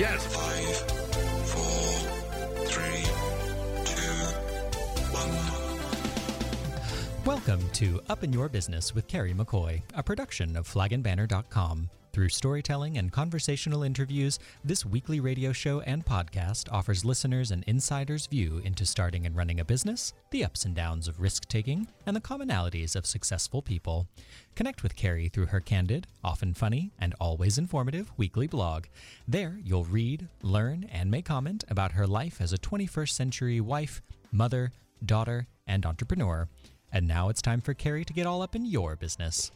Yes. Five, four, three, two, one. Welcome to Up in Your Business with Carrie McCoy, a production of flagandbanner.com. Through storytelling and conversational interviews, this weekly radio show and podcast offers listeners an insider's view into starting and running a business, the ups and downs of risk taking, and the commonalities of successful people. Connect with Carrie through her candid, often funny, and always informative weekly blog. There, you'll read, learn, and may comment about her life as a 21st century wife, mother, daughter, and entrepreneur. And now it's time for Carrie to get all up in your business.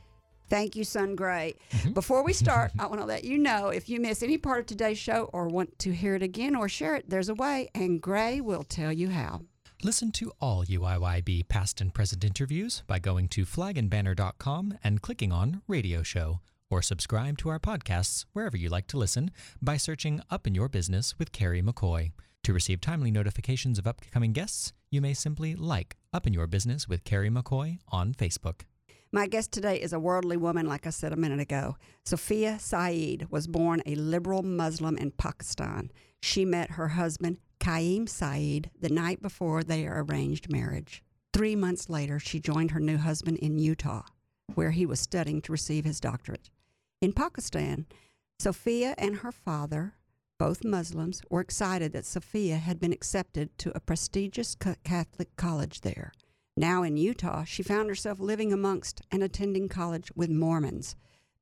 Thank you, Sun Gray. Mm-hmm. Before we start, I want to let you know if you miss any part of today's show or want to hear it again or share it, there's a way, and Gray will tell you how. Listen to all UIYB past and present interviews by going to flagandbanner.com and clicking on Radio Show, or subscribe to our podcasts wherever you like to listen by searching Up in Your Business with Carrie McCoy. To receive timely notifications of upcoming guests, you may simply like Up in Your Business with Carrie McCoy on Facebook. My guest today is a worldly woman, like I said a minute ago. Sophia Saeed was born a liberal Muslim in Pakistan. She met her husband, Kaim Saeed, the night before their arranged marriage. Three months later, she joined her new husband in Utah, where he was studying to receive his doctorate. In Pakistan, Sophia and her father, both Muslims, were excited that Sophia had been accepted to a prestigious Catholic college there. Now in Utah, she found herself living amongst and attending college with Mormons.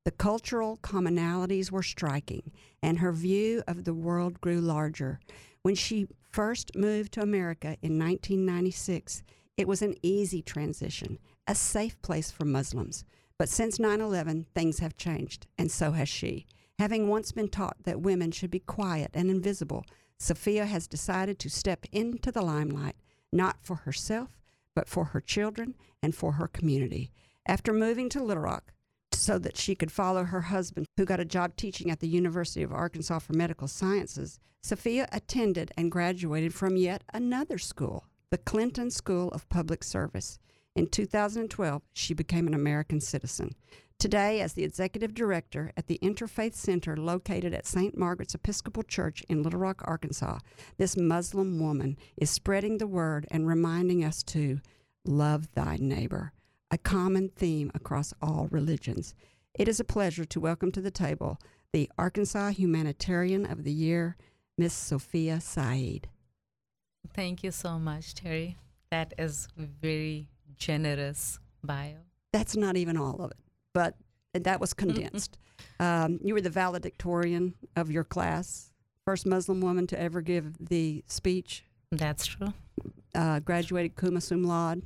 The cultural commonalities were striking, and her view of the world grew larger. When she first moved to America in 1996, it was an easy transition, a safe place for Muslims. But since 9 11, things have changed, and so has she. Having once been taught that women should be quiet and invisible, Sophia has decided to step into the limelight, not for herself, but for her children and for her community. After moving to Little Rock so that she could follow her husband, who got a job teaching at the University of Arkansas for Medical Sciences, Sophia attended and graduated from yet another school, the Clinton School of Public Service. In 2012, she became an American citizen. Today, as the executive director at the Interfaith Center located at St. Margaret's Episcopal Church in Little Rock, Arkansas, this Muslim woman is spreading the word and reminding us to love thy neighbor, a common theme across all religions. It is a pleasure to welcome to the table the Arkansas Humanitarian of the Year, Miss Sophia Saeed. Thank you so much, Carrie. That is very generous bio. That's not even all of it, but that was condensed. um, you were the valedictorian of your class, first Muslim woman to ever give the speech, That's true. uh, graduated cum laude.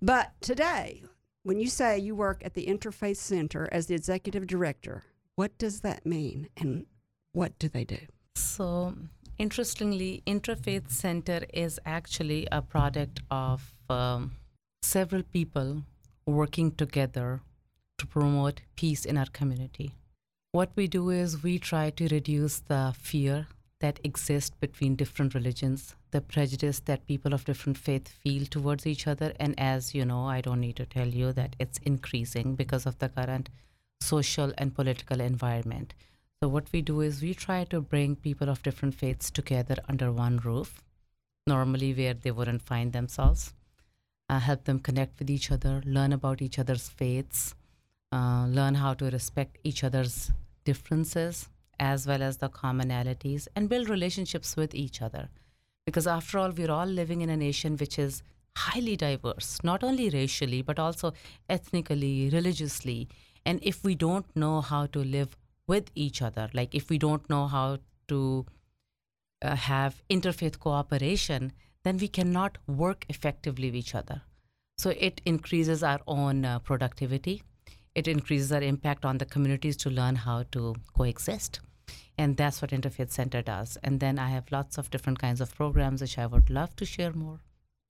But today, when you say you work at the Interfaith Center as the executive director, what does that mean and what do they do? So, interestingly, Interfaith Center is actually a product of um, several people working together to promote peace in our community. What we do is we try to reduce the fear that exists between different religions, the prejudice that people of different faith feel towards each other. And as you know, I don't need to tell you that it's increasing because of the current social and political environment. So, what we do is we try to bring people of different faiths together under one roof, normally where they wouldn't find themselves, uh, help them connect with each other, learn about each other's faiths, uh, learn how to respect each other's differences as well as the commonalities, and build relationships with each other. Because after all, we're all living in a nation which is highly diverse, not only racially, but also ethnically, religiously. And if we don't know how to live with each other, like if we don't know how to uh, have interfaith cooperation, then we cannot work effectively with each other. So it increases our own uh, productivity. It increases our impact on the communities to learn how to coexist. And that's what Interfaith Center does. And then I have lots of different kinds of programs which I would love to share more.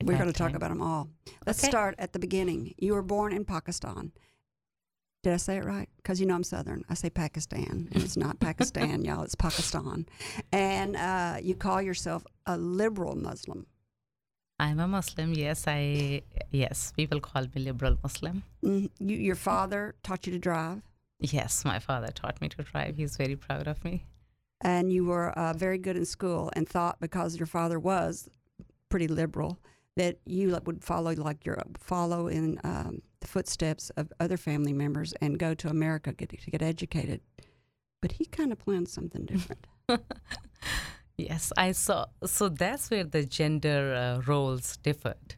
We're going to talk about them all. Let's Okay. start at the beginning. You were born in Pakistan. Did I say it right? Because you know I'm Southern. I say Pakistan, and it's not Pakistan, y'all. It's Pakistan. And uh, you call yourself a liberal Muslim. I'm a Muslim. Yes, I yes. People call me liberal Muslim. Mm, You, your father taught you to drive. Yes, my father taught me to drive. He's very proud of me. and you were uh, very good in school, and thought because your father was pretty liberal that you would follow like your follow in um, the footsteps of other family members and go to America get, to get educated. But he kind of planned something different. Yes, I saw. So that's where the gender uh, roles differed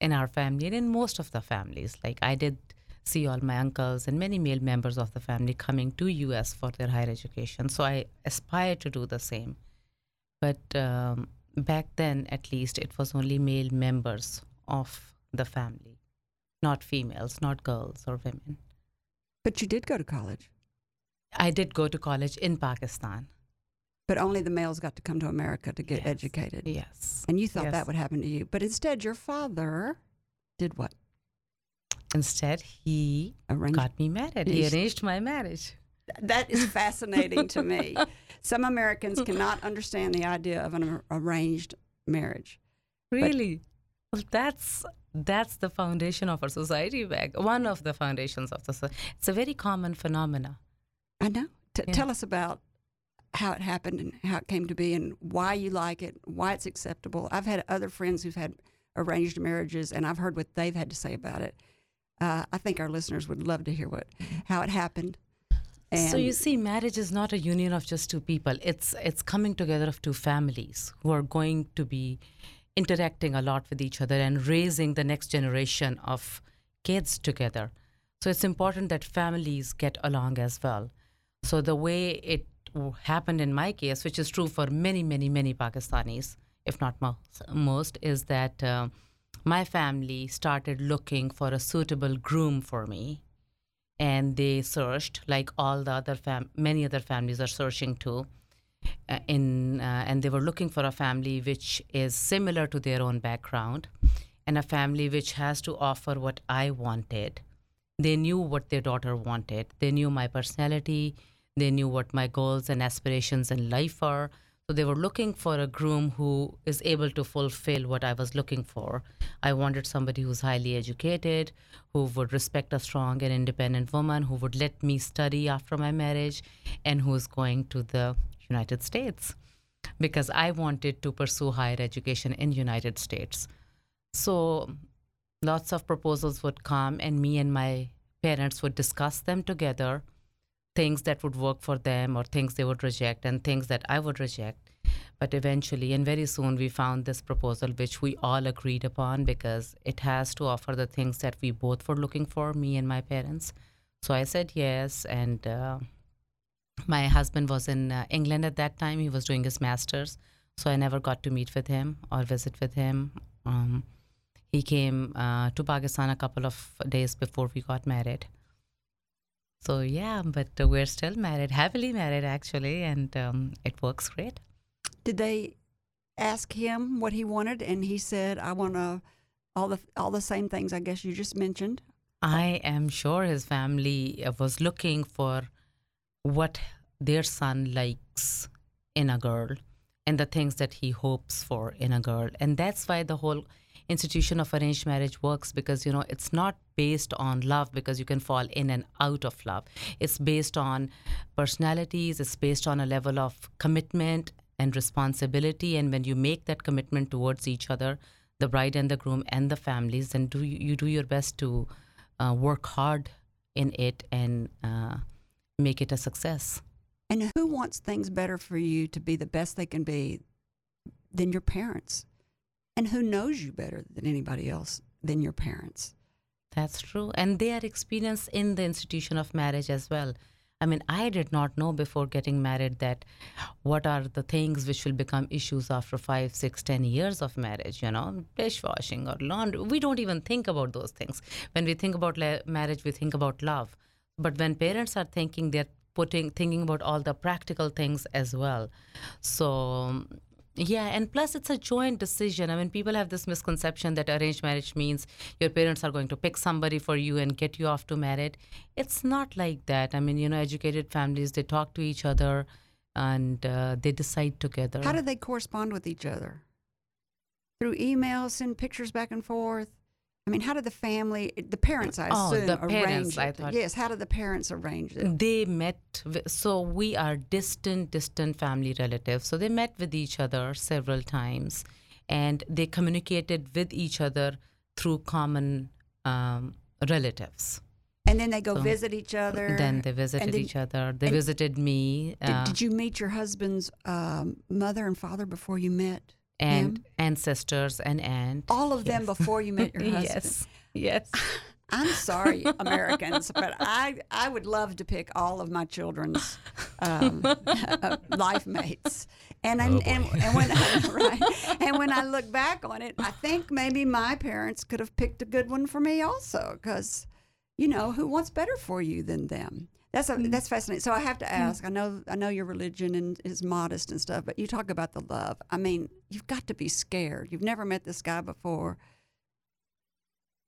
in our family and in most of the families. Like I did see all my uncles and many male members of the family coming to US for their higher education. So I aspired to do the same. But um, back then, at least, it was only male members of the family, not females, not girls or women. but you did go to college, I did go to college in Pakistan. But only the males got to come to America to get Yes. educated. Yes. And you thought Yes. that would happen to you. But instead, your father did what? Instead, he Arranged. got me married. He arranged my marriage. That is fascinating to me. Some Americans cannot understand the idea of an arranged marriage. Really? Well, that's that's the foundation of our society back. One of the foundations of the society. It's a very common phenomena. I know. T- Yeah. Tell us about how it happened and how it came to be and why you like it, why it's acceptable. I've had other friends who've had arranged marriages, and I've heard what they've had to say about it. Uh, I think our listeners would love to hear what how it happened. And so you see, marriage is not a union of just two people. It's it's coming together of two families who are going to be interacting a lot with each other and raising the next generation of kids together. So it's important that families get along as well. So the way it happened in my case, which is true for many, many, many Pakistanis, if not most, is that uh, my family started looking for a suitable groom for me. And they searched like all the other fam- many other families are searching too uh, in uh, and they were looking for a family which is similar to their own background and a family which has to offer what I wanted. They knew what their daughter wanted. They knew my personality they knew what my goals and aspirations in life are so they were looking for a groom who is able to fulfill what I was looking for. I wanted somebody who's highly educated, who would respect a strong and independent woman, who would let me study after my marriage, and who's going to the United States because I wanted to pursue higher education in United States. So lots of proposals would come and me and my parents would discuss them together things that would work for them or things they would reject and things that I would reject. But eventually and very soon we found this proposal which we all agreed upon because it has to offer the things that we both were looking for, me and my parents. So I said yes. And uh, my husband was in uh, England at that time. He was doing his master's. So I never got to meet with him or visit with him. Um, he came uh, to Pakistan a couple of days before we got married. So yeah, but uh, we're still married, happily married actually, and um, it works great. did they ask him what he wanted, and he said, "I want to all the all the same things." I guess you just mentioned. I am sure his family uh, was looking for what their son likes in a girl and the things that he hopes for in a girl. And that's why the whole institution of arranged marriage works because you know it's not based on love because you can fall in and out of love. It's based on personalities it's based on a level of commitment and responsibility. And when you make that commitment towards each other the bride and the groom and the families then do you, you do your best to uh, work hard in it and uh, make it a success. And who wants things better for you to be the best they can be than your parents? And who knows you better than anybody else than your parents? That's true. And they are experienced in the institution of marriage as well. I mean, I did not know before getting married that what are the things which will become issues after five, six, ten years of marriage, you know, dishwashing or laundry. We don't even think about those things. When we think about marriage, we think about love. But when parents are thinking, they're putting thinking about all the practical things as well. So yeah, and plus it's a joint decision. I mean, people have this misconception that arranged marriage means your parents are going to pick somebody for you and get you off to married. It's not like that. I mean, you know, educated families they talk to each other and uh, they decide together. How do they correspond with each other? Through email, send pictures back and forth. I mean, how did the family, the parents, I Oh, assume, the parents, arrange I it? thought- yes, how did the parents arrange it? They met, so we are distant, distant family relatives. So they met with each other several times and they communicated with each other through common um, relatives. And then they go So, visit each other. Then they visited then- each other. They visited me. Did, uh, did you meet your husband's um, mother and father before you met and him? ancestors and aunt. All of them before you met your husband. yes. Yes. I'm sorry, Americans, but I I would love to pick all of my children's um, uh, life mates, and I, Oh, and, and when I, right, and when I look back on it, I think maybe my parents could have picked a good one for me also, because you know who wants better for you than them. That's a, that's fascinating. So I have to ask. I know I know your religion and is modest and stuff, but you talk about the love. I mean, you've got to be scared. You've never met this guy before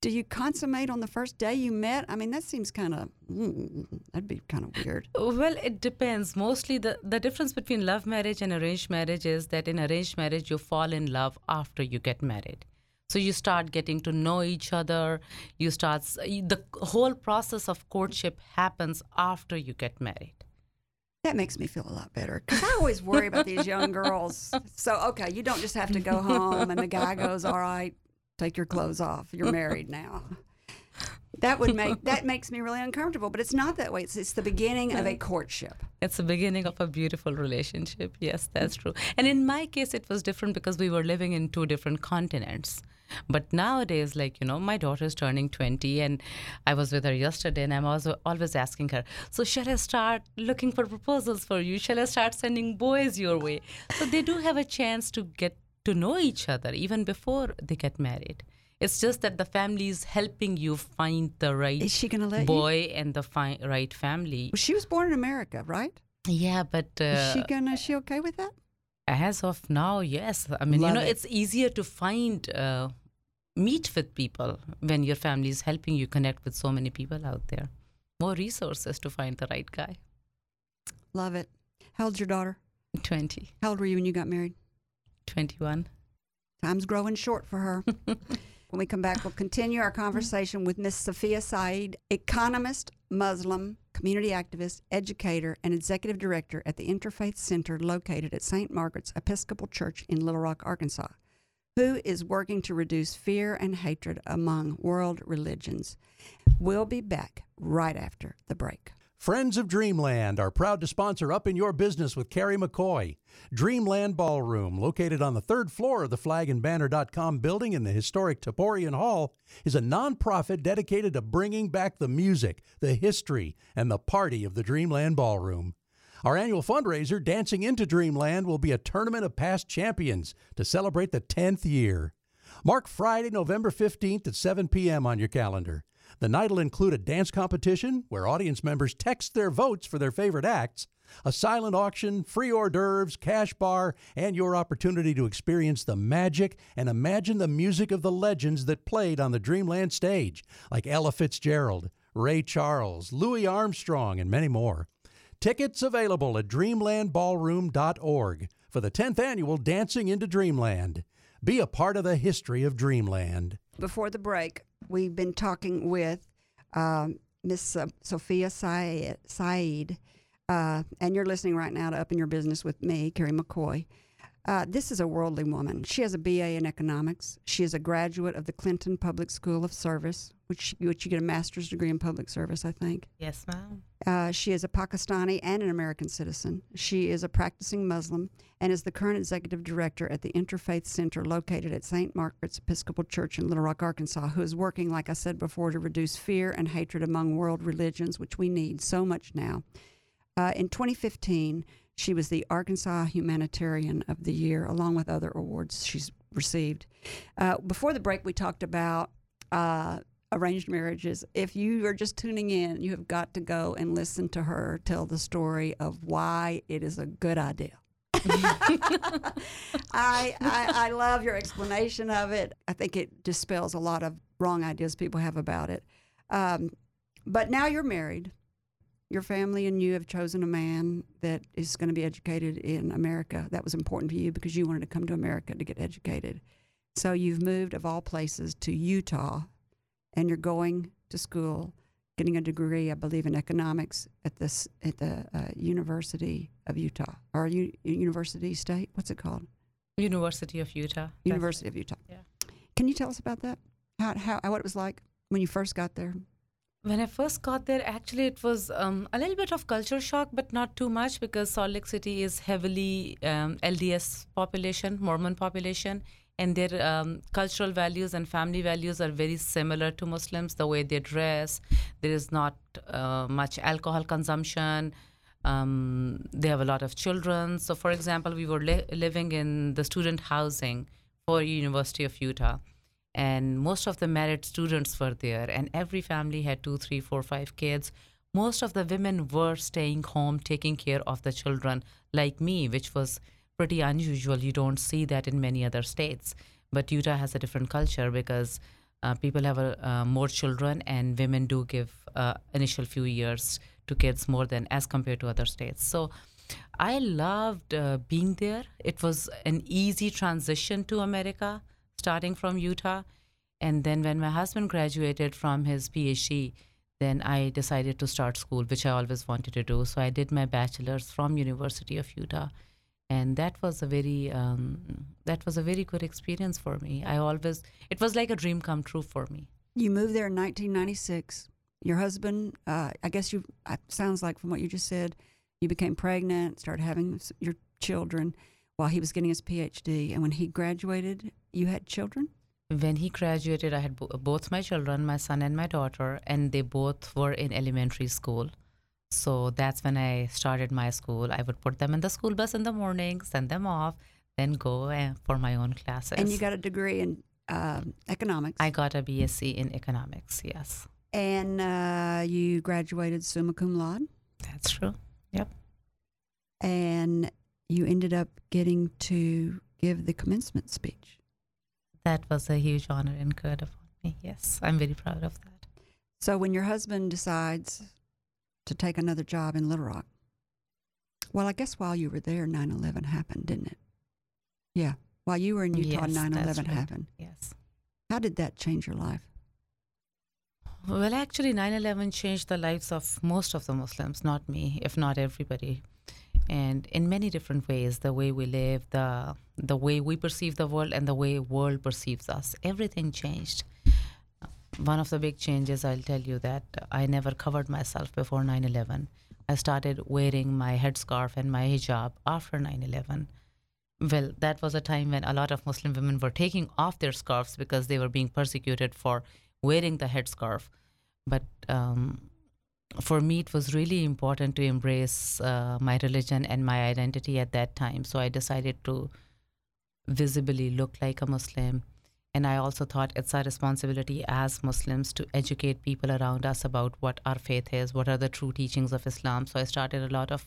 do you consummate on the first day you met? I mean, that seems kind of mm, that'd be kind of weird. Well, it depends. Mostly, the, the difference between love marriage and arranged marriage is that in arranged marriage, you fall in love after you get married. So you start getting to know each other. You start, the whole process of courtship happens after you get married. That makes me feel a lot better because I always worry about these young girls. So okay, you don't just have to go home and the guy goes, "All right, take your clothes off. You're married now." That would make that makes me really uncomfortable. But it's not that way. It's it's the beginning of a courtship. It's the beginning of a beautiful relationship. Yes, that's true. And in my case, it was different because we were living in two different continents. But nowadays, like, you know, my daughter is turning 20 and I was with her yesterday and I'm also always asking her, so shall I start looking for proposals for you? Shall I start sending boys your way? So they do have a chance to get to know each other even before they get married. It's just that the family is helping you find the right Is she to let you? boy and the fi- right family. She was born in America, right? Yeah, but uh, Is she gonna? Is she okay with that? As of now, yes. I mean, Love you know, it. it's easier to find, uh, meet with people when your family is helping you connect with so many people out there. More resources to find the right guy. Love it. How old's your daughter? 20, How old were you when you got married? 21. Time's growing short for her. when we come back, we'll continue our conversation with Miss Sophia Saeed, economist, Muslim, community activist, educator, and executive director at the Interfaith Center located at St. Margaret's Episcopal Church in Little Rock, Arkansas, who is working to reduce fear and hatred among world religions. We'll be back right after the break. Friends of Dreamland are proud to sponsor Up in Your Business with Carrie McCoy. Dreamland Ballroom, located on the third floor of the flagandbanner.com building in the historic Taborian Hall, is a nonprofit dedicated to bringing back the music, the history, and the party of the Dreamland Ballroom. Our annual fundraiser, Dancing into Dreamland, will be a tournament of past champions to celebrate the 10th year. Mark Friday, November 15th at 7 p.m. on your calendar. The night will include a dance competition where audience members text their votes for their favorite acts, a silent auction, free hors d'oeuvres, cash bar, and your opportunity to experience the magic and imagine the music of the legends that played on the Dreamland stage, like Ella Fitzgerald, Ray Charles, Louis Armstrong, and many more. Tickets available at dreamlandballroom.org for the 10th annual Dancing into Dreamland. Be a part of the history of Dreamland. before the break, we've been talking with um, Miss Sophia Saeed uh, and you're listening right now to Up in Your Business with me, Carrie McCoy. Uh, this is a worldly woman. She has a BA in economics. She is a graduate of the Clinton Public School of Service, which which you get a master's degree in public service, I think. Yes, ma'am. Uh, she is a Pakistani and an American citizen. She is a practicing Muslim and is the current executive director at the Interfaith Center located at St. Margaret's Episcopal Church in Little Rock, Arkansas, who is working, like I said before, to reduce fear and hatred among world religions, which we need so much now. Uh, in 2015, she was the Arkansas Humanitarian of the Year, along with other awards she's received. Uh, before the break, we talked about uh, arranged marriages. If you are just tuning in, you have got to go and listen to her tell the story of why it is a good idea. I, I I love your explanation of it. I think it dispels a lot of wrong ideas people have about it. Um, but now you're married. Your family and you have chosen a man that is going to be educated in America. That was important to you because you wanted to come to America to get educated. So you've moved, of all places, to Utah and you're going to school, getting a degree, I believe, in economics at this at the uh, University of Utah or U- University State. What's it called? University of Utah. University of Utah. Yeah. Can you tell us about that? How, how what it was like when you first got there? When I first got there, actually, it was um, a little bit of culture shock, but not too much because Salt Lake City is heavily um, LDS population, Mormon population, and their um, cultural values and family values are very similar to Muslims. The way they dress, there is not uh, much alcohol consumption. Um, they have a lot of children. So, for example, we were li- living in the student housing for University of Utah and most of the married students were there. And every family had two three four five kids. Most of the women were staying home taking care of the children like me which was pretty unusual. You don't see that in many other states. But utah has a different culture because uh, people have a, uh, more children and women do give uh, initial few years to kids more than as compared to other states. So i loved uh, being there. It was an easy transition to america starting from Utah. And then when my husband graduated from his PhD, then I decided to start school, which I always wanted to do. So I did my bachelor's from University of Utah, and that was a very um, that was a very good experience for me. I always it was like a dream come true for me. You moved there in 1996. Your husband, uh, I guess you. Sounds like from what you just said, you became pregnant, started having your children while he was getting his PhD, and when he graduated, you had children. When he graduated, I had bo- both my children, my son and my daughter, and they both were in elementary school. So that's when I started my school. I would put them in the school bus in the morning, send them off, then go uh, for my own classes. And you got a degree in um economics. I got a BSc in economics. Yes, and uh, you graduated summa cum laude, that's true. Yep. And you ended up getting to give the commencement speech. That was a huge honor incurred upon me. Yes, I'm very proud of that. So when your husband decides to take another job in Little Rock, well, I guess while you were there, 9/11 happened, didn't it? Yeah, while you were in Utah, Yes, 9/11 right. happened. Yes. How did that change your life? Well, actually, 9 11 changed the lives of most of the Muslims, not me, if not everybody. And in many different ways, the way we live, the, the way we perceive the world, and the way world perceives us, everything changed. One of the big changes, I'll tell you that I never covered myself before 9 11. I started wearing my headscarf and my hijab after 9 11. Well, that was a time when a lot of Muslim women were taking off their scarves because they were being persecuted for wearing the headscarf. But um, for me, it was really important to embrace uh, my religion and my identity at that time. So I decided to visibly look like a Muslim. And I also thought it's our responsibility as Muslims to educate people around us about what our faith is, what are the true teachings of Islam. So I started a lot of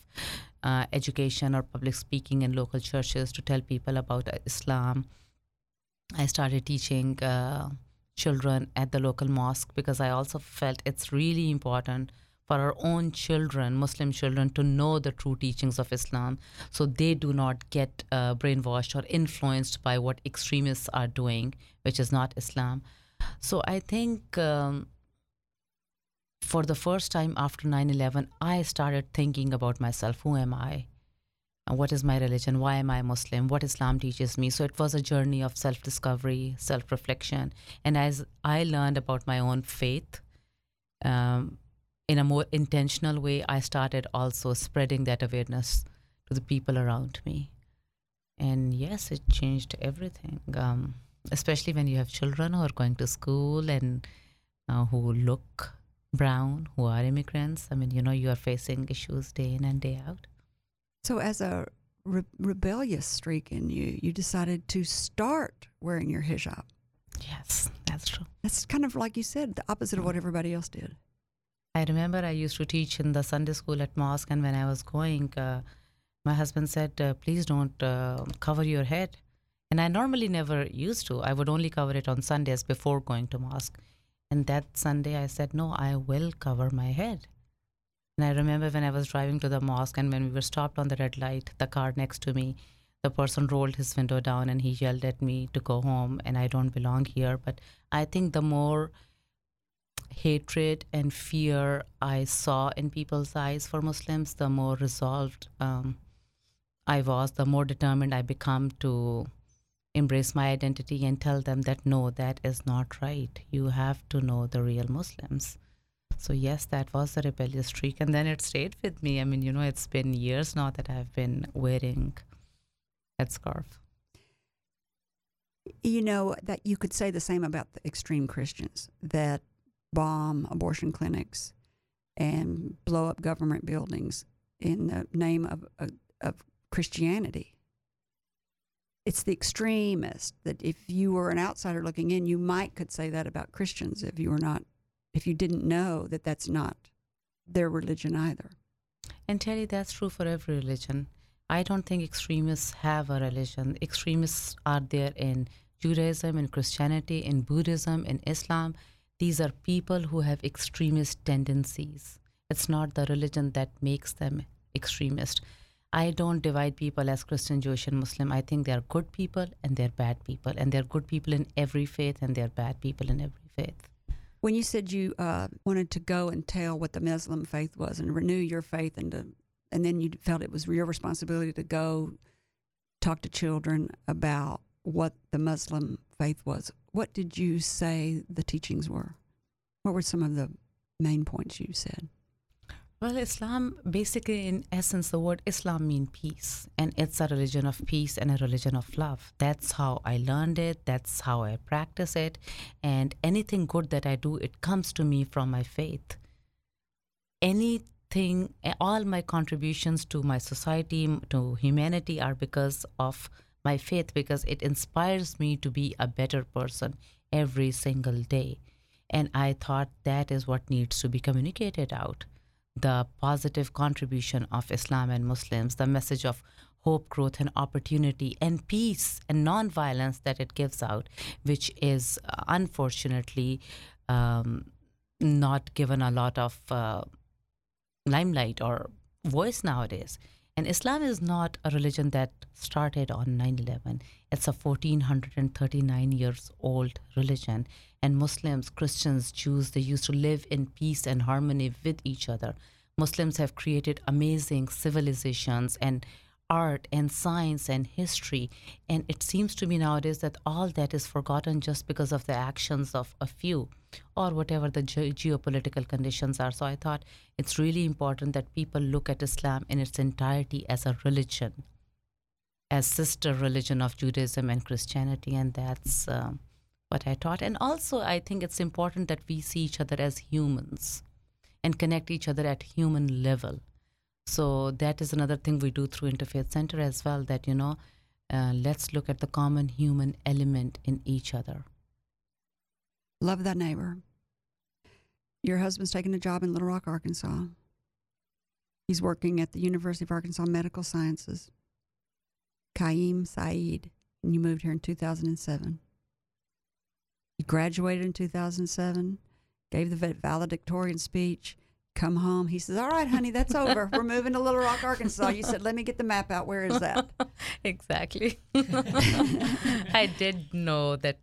uh, education or public speaking in local churches to tell people about Islam. I started teaching uh, children at the local mosque because I also felt it's really important for our own children, Muslim children, to know the true teachings of Islam so they do not get uh, brainwashed or influenced by what extremists are doing, which is not Islam. So I think um, for the first time after 9 11, I started thinking about myself who am I? What is my religion? Why am I Muslim? What Islam teaches me? So it was a journey of self discovery, self reflection. And as I learned about my own faith, um, in a more intentional way, I started also spreading that awareness to the people around me. And yes, it changed everything, um, especially when you have children who are going to school and uh, who look brown, who are immigrants. I mean, you know, you are facing issues day in and day out. So, as a re- rebellious streak in you, you decided to start wearing your hijab. Yes, that's true. That's kind of like you said, the opposite of what everybody else did. I remember I used to teach in the Sunday school at mosque, and when I was going, uh, my husband said, uh, "Please don't uh, cover your head." And I normally never used to. I would only cover it on Sundays before going to mosque. And that Sunday, I said, "No, I will cover my head." And I remember when I was driving to the mosque, and when we were stopped on the red light, the car next to me, the person rolled his window down and he yelled at me to go home, and I don't belong here. But I think the more hatred and fear I saw in people's eyes for Muslims, the more resolved um, I was, the more determined I become to embrace my identity and tell them that no, that is not right. You have to know the real Muslims. So, yes, that was a rebellious streak. And then it stayed with me. I mean, you know, it's been years now that I've been wearing that scarf. You know, that you could say the same about the extreme Christians that bomb abortion clinics and blow up government buildings in the name of, of, of Christianity. It's the extremist that if you were an outsider looking in, you might could say that about Christians if you were not, if you didn't know that that's not their religion either. And Carrie, that's true for every religion. I don't think extremists have a religion. Extremists are there in Judaism, in Christianity, in Buddhism, in Islam. These are people who have extremist tendencies. It's not the religion that makes them extremist. I don't divide people as Christian, Jewish, and Muslim. I think they are good people and they're bad people. And they're good people in every faith and they're bad people in every faith. When you said you uh, wanted to go and tell what the Muslim faith was and renew your faith, and to, and then you felt it was your responsibility to go talk to children about what the Muslim faith was, what did you say the teachings were? What were some of the main points you said? Well, Islam, basically, in essence, the word Islam means peace, and it's a religion of peace and a religion of love. That's how I learned it, that's how I practice it, and anything good that I do, it comes to me from my faith. Anything, all my contributions to my society, to humanity, are because of my faith, because it inspires me to be a better person every single day. And I thought that is what needs to be communicated out the positive contribution of Islam and Muslims, the message of hope, growth, and opportunity, and peace and nonviolence that it gives out, which is uh, unfortunately um, not given a lot of uh, limelight or voice nowadays. And Islam is not a religion that started on 9 11. It's a 1439 years old religion and Muslims, Christians, Jews, they used to live in peace and harmony with each other. Muslims have created amazing civilizations and art and science and history. And it seems to me nowadays that all that is forgotten just because of the actions of a few or whatever the ge- geopolitical conditions are. So I thought it's really important that people look at Islam in its entirety as a religion, as sister religion of Judaism and Christianity. And that's. Um, what I taught. And also, I think it's important that we see each other as humans and connect each other at human level. So that is another thing we do through Interfaith Center as well. That you know, uh, let's look at the common human element in each other. Love that neighbor. Your husband's taking a job in Little Rock, Arkansas. He's working at the University of Arkansas Medical Sciences. Kaim Saeed, and you moved here in 2007. You graduated in 2007, gave the valedictorian speech, come home. He says, All right, honey, that's over. We're moving to Little Rock, Arkansas. You said, Let me get the map out. Where is that? exactly. I did know that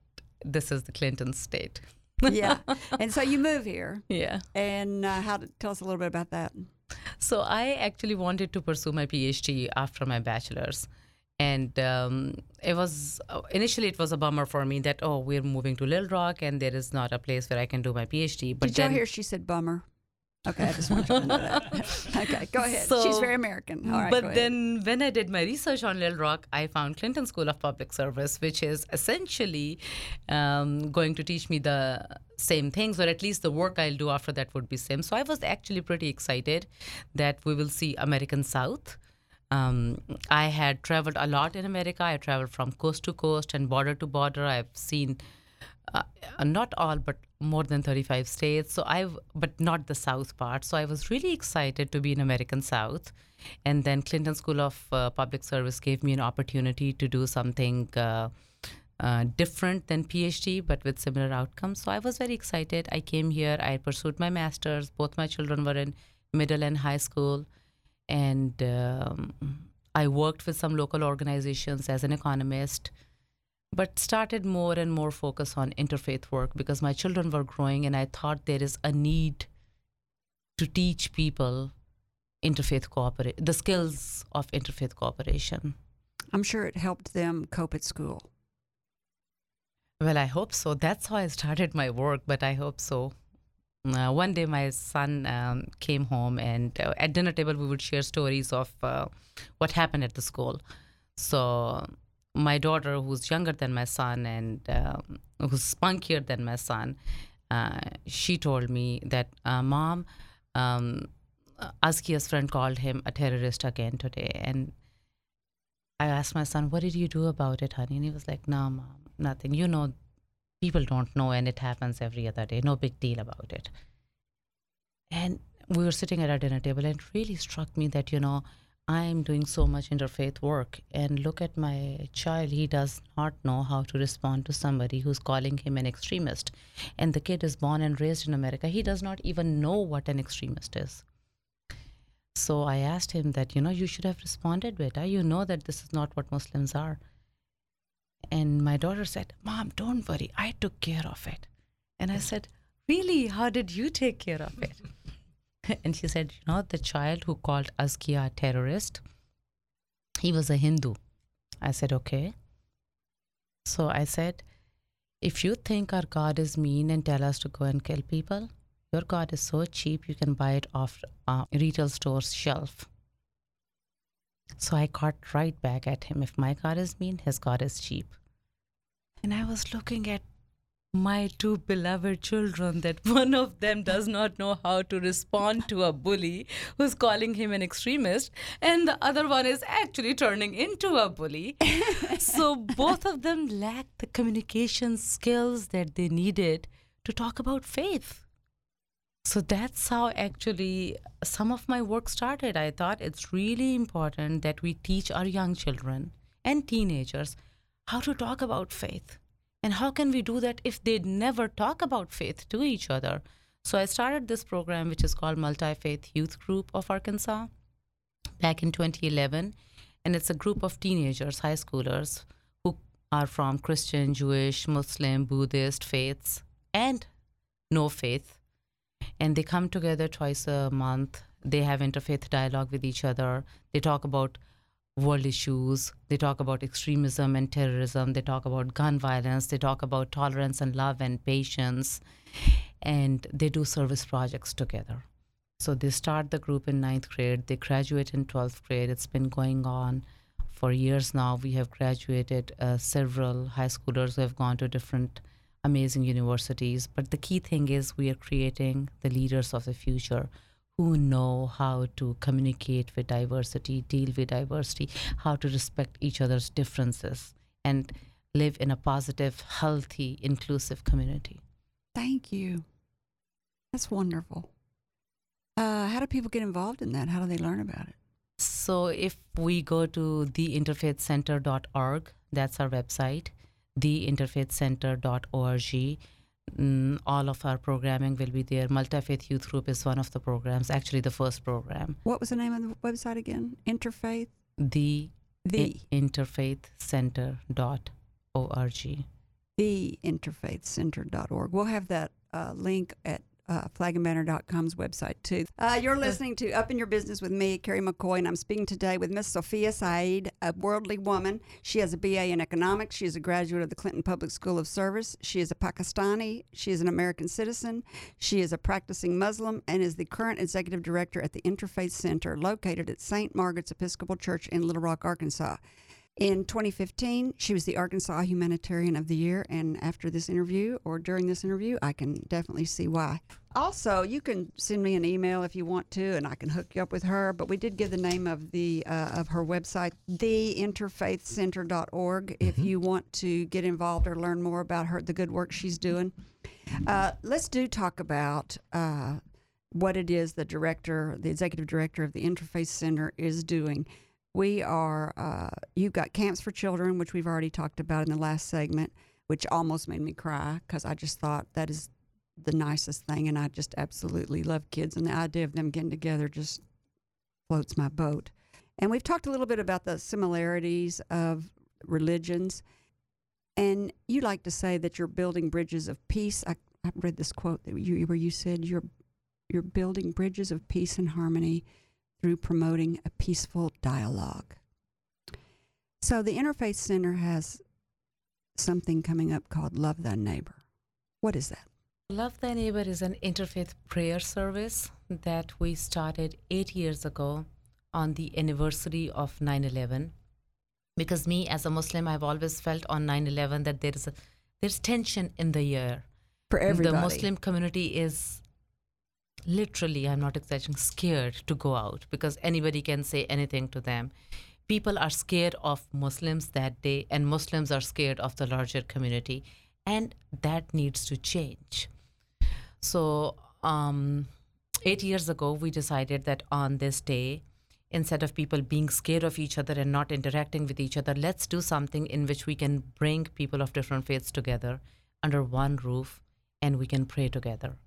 this is the Clinton state. yeah. And so you move here. Yeah. And uh, how to tell us a little bit about that. So I actually wanted to pursue my PhD after my bachelor's and um, it was initially it was a bummer for me that oh we're moving to Little Rock and there is not a place where I can do my PhD. But did you hear she said bummer? Okay, I just want you to know that. okay, go ahead. So, She's very American. All right, but then when I did my research on Little Rock, I found Clinton School of Public Service, which is essentially um, going to teach me the same things, or at least the work I'll do after that would be same. So I was actually pretty excited that we will see American South um, I had traveled a lot in America. I traveled from coast to coast and border to border. I've seen uh, not all, but more than 35 states. So I've, but not the South part. So I was really excited to be in American South. And then Clinton School of uh, Public Service gave me an opportunity to do something uh, uh, different than PhD, but with similar outcomes. So I was very excited. I came here. I pursued my master's. Both my children were in middle and high school and um, I worked with some local organizations as an economist. But started more and more focus on interfaith work because my children were growing and I thought there is a need to teach people interfaith cooperation, the skills of interfaith cooperation. I'm sure it helped them cope at school. Well, I hope so. That's how I started my work, but I hope so. Uh, one day, my son um, came home, and uh, at dinner table, we would share stories of uh, what happened at the school. So, my daughter, who's younger than my son and um, who's spunkier than my son, uh, she told me that, uh, Mom, um, Askia's friend called him a terrorist again today. And I asked my son, What did you do about it, honey? And he was like, No, Mom, nothing. You know, people don't know, and it happens every other day. No big deal about it. And we were sitting at our dinner table, and it really struck me that, you know, I'm doing so much interfaith work, and look at my child. He does not know how to respond to somebody who's calling him an extremist. And the kid is born and raised in America. He does not even know what an extremist is. So I asked him that, you know, you should have responded, beta. You know that this is not what Muslims are. And my daughter said, Mom, don't worry. I took care of it. And I said, Really? How did you take care of it? and she said, You know, the child who called Askia a terrorist, he was a Hindu. I said, Okay. So I said, If you think our God is mean and tell us to go and kill people, your God is so cheap you can buy it off uh, retail store's shelf. So I caught right back at him. If my God is mean, his God is cheap. And I was looking at my two beloved children that one of them does not know how to respond to a bully who's calling him an extremist and the other one is actually turning into a bully. So both of them lack the communication skills that they needed to talk about faith. So that's how actually some of my work started. I thought it's really important that we teach our young children and teenagers how to talk about faith and how can we do that if they'd never talk about faith to each other? So I started this program, which is called Multi Faith Youth Group of Arkansas, back in 2011. And it's a group of teenagers, high schoolers, who are from Christian, Jewish, Muslim, Buddhist faiths, and no faith. And they come together twice a month. They have interfaith dialogue with each other. They talk about world issues. They talk about extremism and terrorism. They talk about gun violence. They talk about tolerance and love and patience. And they do service projects together. So they start the group in ninth grade. They graduate in 12th grade. It's been going on for years now. We have graduated uh, several high schoolers who have gone to different amazing universities. But the key thing is we are creating the leaders of the future who know how to communicate with diversity, deal with diversity, how to respect each other's differences, and live in a positive, healthy, inclusive community. Thank you. That's wonderful. Uh, how do people get involved in that? How do they learn about it? So if we go to theinterfaithcenter.org, that's our website, theinterfaithcenter.org. Mm, all of our programming will be there. Multi Faith Youth Group is one of the programs, actually, the first program. What was the name of the website again? Interfaith? The, The. interfaithcenter.org. theinterfaithcenter.org. We'll have that uh, link at uh, flagandbanner.com's website too. Uh, you're listening to Up in Your Business with me, Carrie McCoy, and I'm speaking today with Miss Sophia Saeed, a worldly woman. She has a BA in economics. She is a graduate of the Clinton Public School of Service. She is a Pakistani. She is an American citizen. She is a practicing Muslim and is the current executive director at the Interfaith Center located at St. Margaret's Episcopal Church in Little Rock, Arkansas. In 2015, she was the Arkansas Humanitarian of the Year, and after this interview or during this interview, I can definitely see why. Also, you can send me an email if you want to, and I can hook you up with her. But we did give the name of the uh, of her website, theinterfaithcenter.org, if you want to get involved or learn more about her the good work she's doing. Uh, let's do talk about uh, what it is the director, the executive director of the Interfaith Center is doing. We are, uh, you've got camps for children, which we've already talked about in the last segment, which almost made me cry because I just thought that is the nicest thing. And I just absolutely love kids. And the idea of them getting together just floats my boat. And we've talked a little bit about the similarities of religions. And you like to say that you're building bridges of peace. I, I read this quote that you where you said you're you're building bridges of peace and harmony through promoting a peaceful dialogue. So the Interfaith Center has something coming up called Love Thy Neighbor. What is that? Love Thy Neighbor is an interfaith prayer service that we started eight years ago on the anniversary of 9 11. Because me, as a Muslim, I've always felt on 9 11 that there is a, there's tension in the air. For everybody. The Muslim community is literally, I'm not exaggerating, scared to go out because anybody can say anything to them. People are scared of Muslims that day, and Muslims are scared of the larger community. And that needs to change. So, um, eight years ago, we decided that on this day, instead of people being scared of each other and not interacting with each other, let's do something in which we can bring people of different faiths together under one roof and we can pray together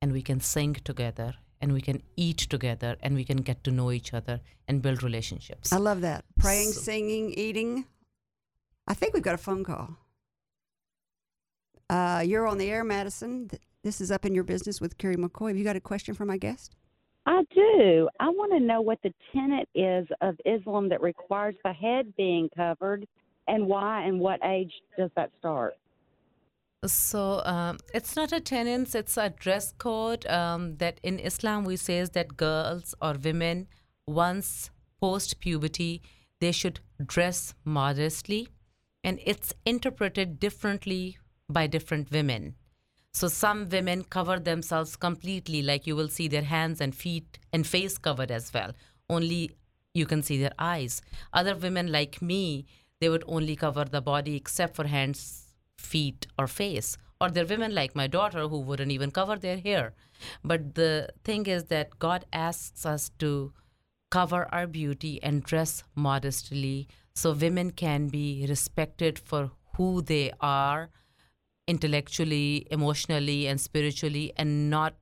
and we can sing together and we can eat together and we can get to know each other and build relationships. I love that. Praying, So- singing, eating. I think we've got a phone call. Uh, you're on the air, Madison. This is up in your business with Carrie McCoy. Have you got a question for my guest? I do. I want to know what the tenet is of Islam that requires the head being covered and why and what age does that start? So um, it's not a tenets; it's a dress code um, that in Islam we says that girls or women once post puberty they should dress modestly, and it's interpreted differently by different women. So some women cover themselves completely, like you will see their hands and feet and face covered as well. Only you can see their eyes. Other women, like me, they would only cover the body except for hands, feet, or face. Or there are women like my daughter who wouldn't even cover their hair. But the thing is that God asks us to cover our beauty and dress modestly so women can be respected for who they are intellectually, emotionally, and spiritually, and not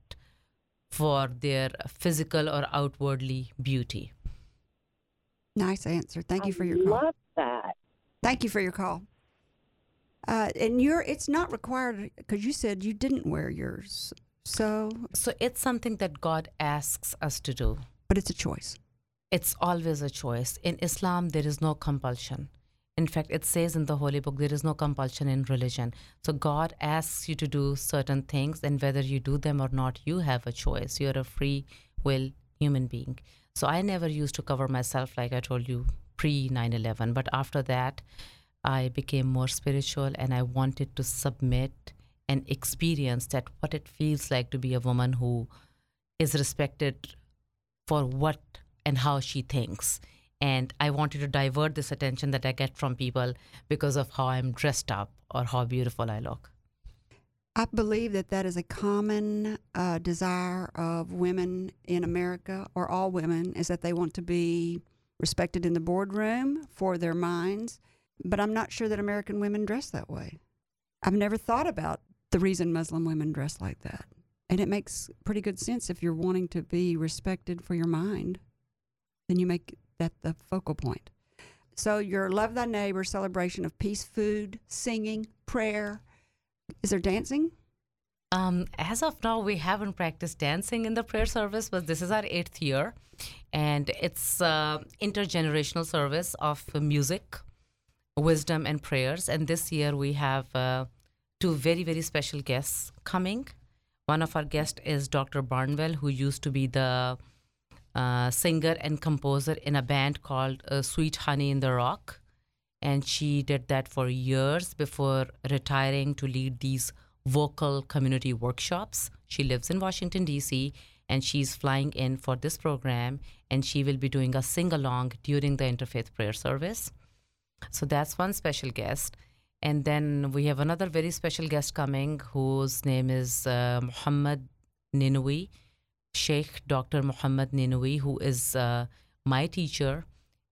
for their physical or outwardly beauty. Nice answer. Thank you for your call. love that. Thank you for your call. Uh, and you're it's not required because you said you didn't wear yours. So, So it's something that God asks us to do. but it's a choice. It's always a choice. In Islam, there is no compulsion. In fact, it says in the Holy Book, there is no compulsion in religion. So God asks you to do certain things, and whether you do them or not, you have a choice. You're a free will human being. So I never used to cover myself, like I told you, pre 9 11. But after that, I became more spiritual and I wanted to submit and experience that what it feels like to be a woman who is respected for what and how she thinks. And I wanted to divert this attention that I get from people because of how I'm dressed up or how beautiful I look. I believe that that is a common uh, desire of women in America, or all women, is that they want to be respected in the boardroom for their minds. But I'm not sure that American women dress that way. I've never thought about the reason Muslim women dress like that. And it makes pretty good sense if you're wanting to be respected for your mind, then you make that the focal point. So, your Love Thy Neighbor celebration of peace, food, singing, prayer. Is there dancing? Um, as of now, we haven't practiced dancing in the prayer service, but this is our eighth year, and it's uh, intergenerational service of music, wisdom, and prayers. And this year we have uh, two very very special guests coming. One of our guests is Dr. Barnwell, who used to be the uh, singer and composer in a band called uh, Sweet Honey in the Rock. And she did that for years before retiring to lead these vocal community workshops. She lives in Washington, D.C., and she's flying in for this program. And she will be doing a sing along during the interfaith prayer service. So that's one special guest. And then we have another very special guest coming whose name is uh, Muhammad Ninowy, Sheikh Dr. Muhammad Ninowy, who is uh, my teacher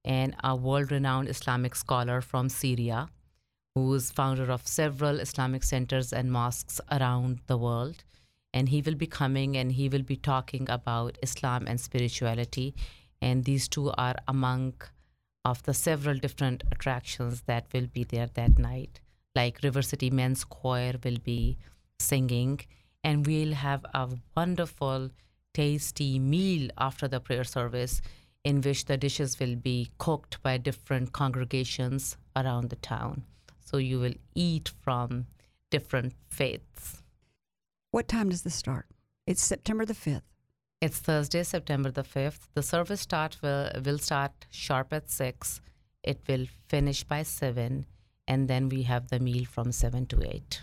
and a world renowned Islamic scholar from Syria, who is founder of several Islamic centers and mosques around the world. And he will be coming and he will be talking about Islam and spirituality. And these two are among of the several different attractions that will be there that night. like River City Men's Choir will be singing, and we'll have a wonderful, tasty meal after the prayer service in which the dishes will be cooked by different congregations around the town. So you will eat from different faiths. What time does this start? It's September the 5th. It's Thursday, September the 5th. The service start will, will start sharp at 6. It will finish by 7 and then we have the meal from 7 to 8.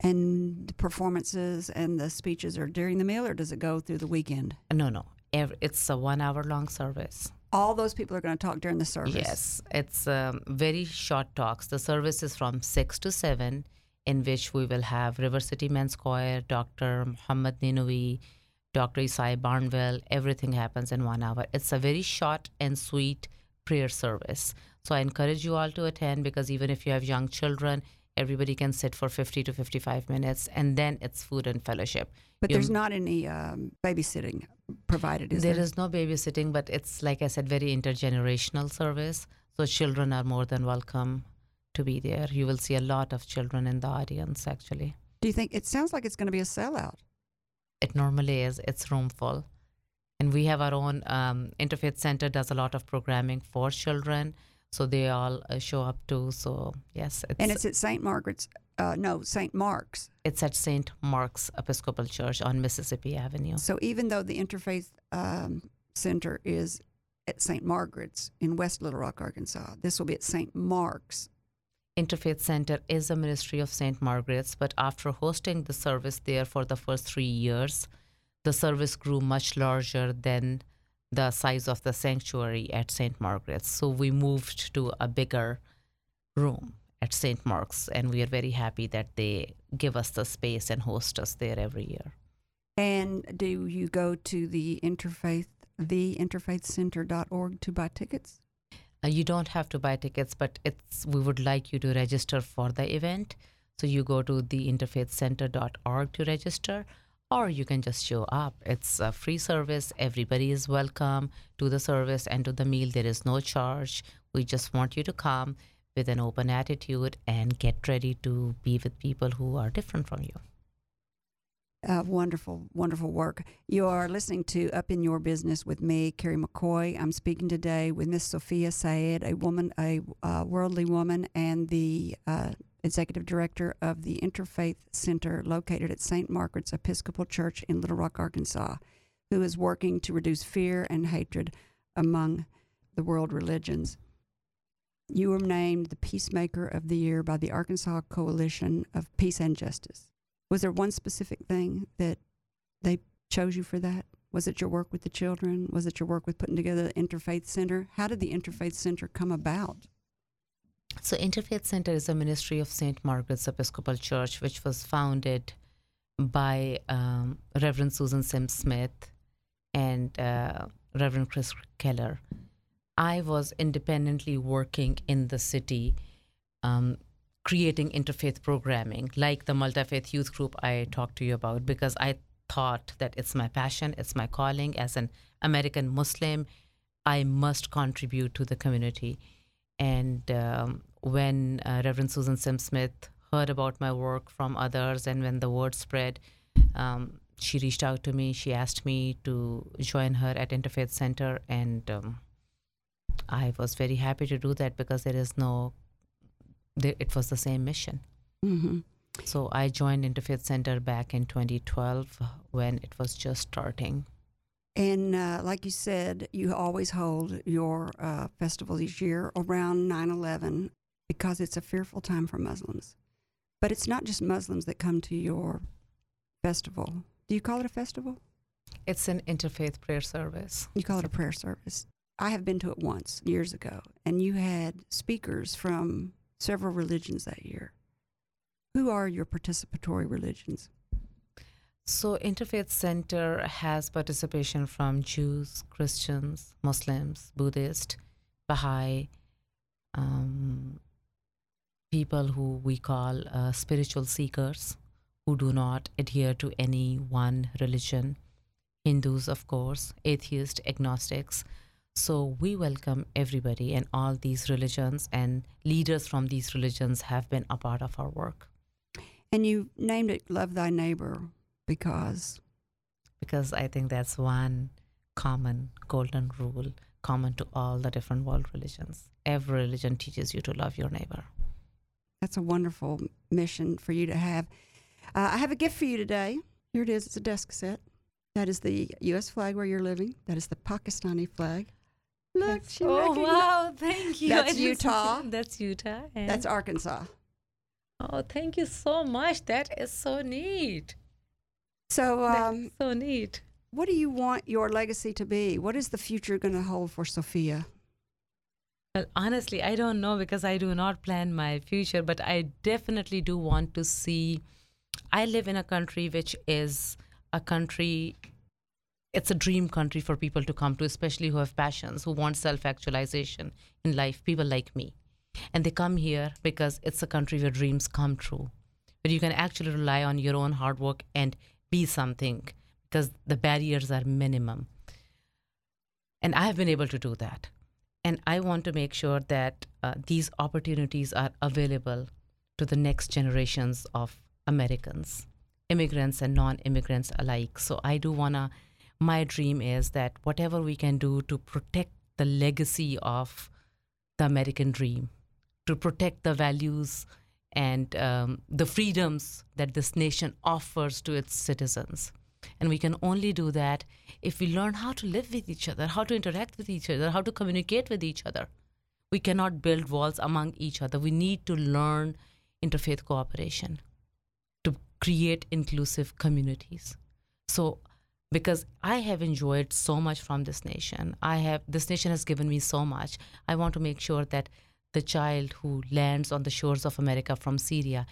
And the performances and the speeches are during the meal, or does it go through the weekend? No, no. It's a 1 hour long service. All those people are going to talk during the service. Yes, it's um, very short talks. The service is from 6 to 7, in which we will have River City Men's Choir, Dr. Muhammad Ninowy, Dr. Ysaye Barnwell. Everything happens in one hour. It's a very short and sweet prayer service. So I encourage you all to attend because even if you have young children, everybody can sit for 50 to 55 minutes, and then it's food and fellowship. But You- there's not any um, babysitting provided, is there? there is no babysitting, but it's like I said, very intergenerational service. So children are more than welcome to be there. You will see a lot of children in the audience. Actually, Do you think it sounds like it's going to be a sellout? It normally is. It's room full, and we have our own um, interfaith center. Does a lot of programming for children, so they all uh, show up too. So yes, it's And it's at St. Margaret's, uh, no, St. Mark's. it's at Saint Mark's Episcopal Church on Mississippi Avenue. So even though the Interfaith um, Center is at St. Margaret's in West Little Rock, Arkansas, this will be at St. Mark's. Interfaith Center is a ministry of St. Margaret's, but after hosting the service there for the first three years, the service grew much larger than the size of the sanctuary at St. Margaret's. So we moved to a bigger room at St. Mark's, and we are very happy that they give us the space and host us there every year. And do you go to the Interfaith, theinterfaithcenter.org to buy tickets? Uh, you don't have to buy tickets, but it's we would like you to register for the event. So you go to theinterfaithcenter.org to register, or you can just show up. It's a free service. Everybody is welcome to the service and to the meal. There is no charge. We just want you to come with an open attitude and get ready to be with people who are different from you. Uh, wonderful, wonderful work. You are listening to Up in Your Business with me, Carrie McCoy. I'm speaking today with Miss Sophia Said, a woman, a uh, worldly woman, and the uh, executive director of the Interfaith Center located at St. Margaret's Episcopal Church in Little Rock, Arkansas, who is working to reduce fear and hatred among the world religions. You were named the Peacemaker of the Year by the Arkansas Coalition of Peace and Justice. Was there one specific thing that they chose you for that? Was it your work with the children? Was it your work with putting together the Interfaith Center? How did the Interfaith Center come about? So, Interfaith Center is a ministry of St. Margaret's Episcopal Church, which was founded by um, Reverend Susan Sims Smith and uh, Reverend Chris Keller. I was independently working in the city, um, creating interfaith programming, like the multi faith youth group I talked to you about, because I thought that it's my passion, it's my calling. As an American Muslim, I must contribute to the community. And um, when uh, Reverend Susan Sims Smith heard about my work from others, and when the word spread, um, she reached out to me. She asked me to join her at Interfaith Center, and um, I was very happy to do that because there is no, there, it was the same mission. Mm-hmm. So I joined Interfaith Center back in 2012 when it was just starting. And uh, like you said, you always hold your uh, festival each year around 9 11 because it's a fearful time for Muslims. But it's not just Muslims that come to your festival. Do you call it a festival? It's an interfaith prayer service. You call it a prayer service. I have been to it once years ago, and you had speakers from several religions that year. Who are your participatory religions? So, Interfaith Center has participation from Jews, Christians, Muslims, Buddhist, Baha'i, um, people who we call uh, spiritual seekers who do not adhere to any one religion, Hindus, of course, atheists, agnostics. So we welcome everybody, and all these religions and leaders from these religions have been a part of our work And you named it Love Thy Neighbor because because I think that's one common golden rule common to all the different world religions. Every religion teaches you to love your neighbor. that's a wonderful mission for you to have. Uh, I have a gift for you today. Here it is. It's a desk set. That is the U.S. flag where you're living. That is the Pakistani flag. Look, she oh wow, thank you. That's Utah. That's Utah. and- That's Arkansas. oh, thank you so much. That is so neat. So, um, so neat. what do you want your legacy to be? What is the future going to hold for Sophia? Well, honestly, I don't know because I do not plan my future, but I definitely do want to see. I live in a country which is a country, it's a dream country for people to come to, especially who have passions, who want self actualization in life, people like me. And they come here because it's a country where dreams come true, where you can actually rely on your own hard work and be something because the barriers are minimum. And I have been able to do that. And I want to make sure that uh, these opportunities are available to the next generations of Americans, immigrants and non immigrants alike. So I do want to, my dream is that whatever we can do to protect the legacy of the American dream, to protect the values and um, the freedoms that this nation offers to its citizens. And we can only do that if we learn how to live with each other, how to interact with each other, how to communicate with each other. We cannot build walls among each other. We need to learn interfaith cooperation to create inclusive communities. So, because I have enjoyed so much from this nation, I have this nation has given me so much. I want to make sure that the child who lands on the shores of America from Syria,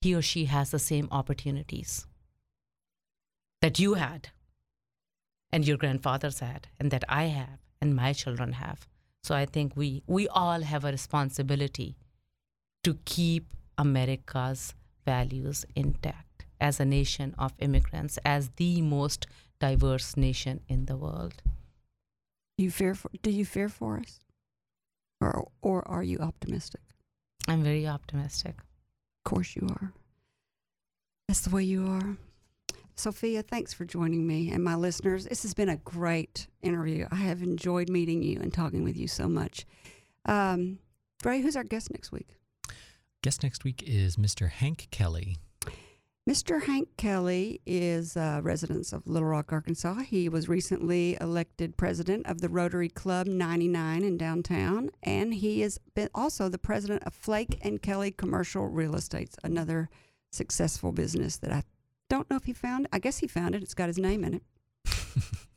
he or she has the same opportunities that you had and your grandfathers had and that I have and my children have. So I think we we all have a responsibility to keep America's values intact as a nation of immigrants, as the most diverse nation in the world. Do you fear for, do you fear for us? Or, or are you optimistic? I'm very optimistic. Of course you are. That's the way you are. Sophia, thanks for joining me and my listeners. This has been a great interview. I have enjoyed meeting you and talking with you so much. Um, Ray, who's our guest next week? Guest next week is Mr. Hank Kelly. Mr. Hank Kelly is a resident of Little Rock, Arkansas. He was recently elected president of the Rotary Club 99 in downtown, and he is also the president of Flake and Kelly Commercial Real Estates, another successful business that I don't know if he found. I guess he found it. It's got his name in it.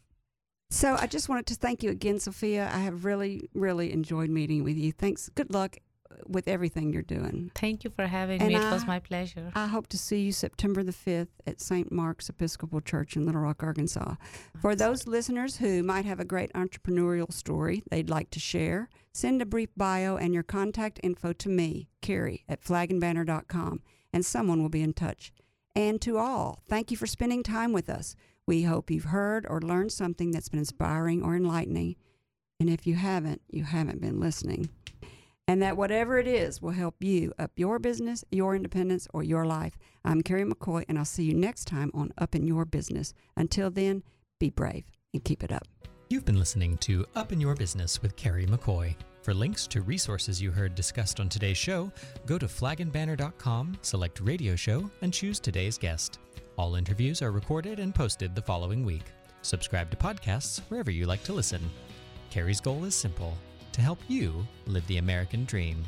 So I just wanted to thank you again, Sophia. I have really, really enjoyed meeting with you. Thanks. Good luck with everything you're doing. Thank you for having And me. It was my pleasure. I hope to see you September the 5th at St. Mark's Episcopal Church in Little Rock, Arkansas. For those listeners who might have a great entrepreneurial story they'd like to share, send a brief bio and your contact info to me, Carrie, at flagandbanner.com, and someone will be in touch. And to all, thank you for spending time with us. We hope you've heard or learned something that's been inspiring or enlightening. And if you haven't, you haven't been listening and that whatever it is will help you up your business, your independence, or your life. I'm Carrie McCoy, and I'll see you next time on Up in Your Business. Until then, be brave and keep it up. You've been listening to Up in Your Business with Carrie McCoy. For links to resources you heard discussed on today's show, go to flagandbanner.com, select Radio Show, and choose today's guest. All interviews are recorded and posted the following week. Subscribe to podcasts wherever you like to listen. Carrie's goal is simple to help you live the American dream.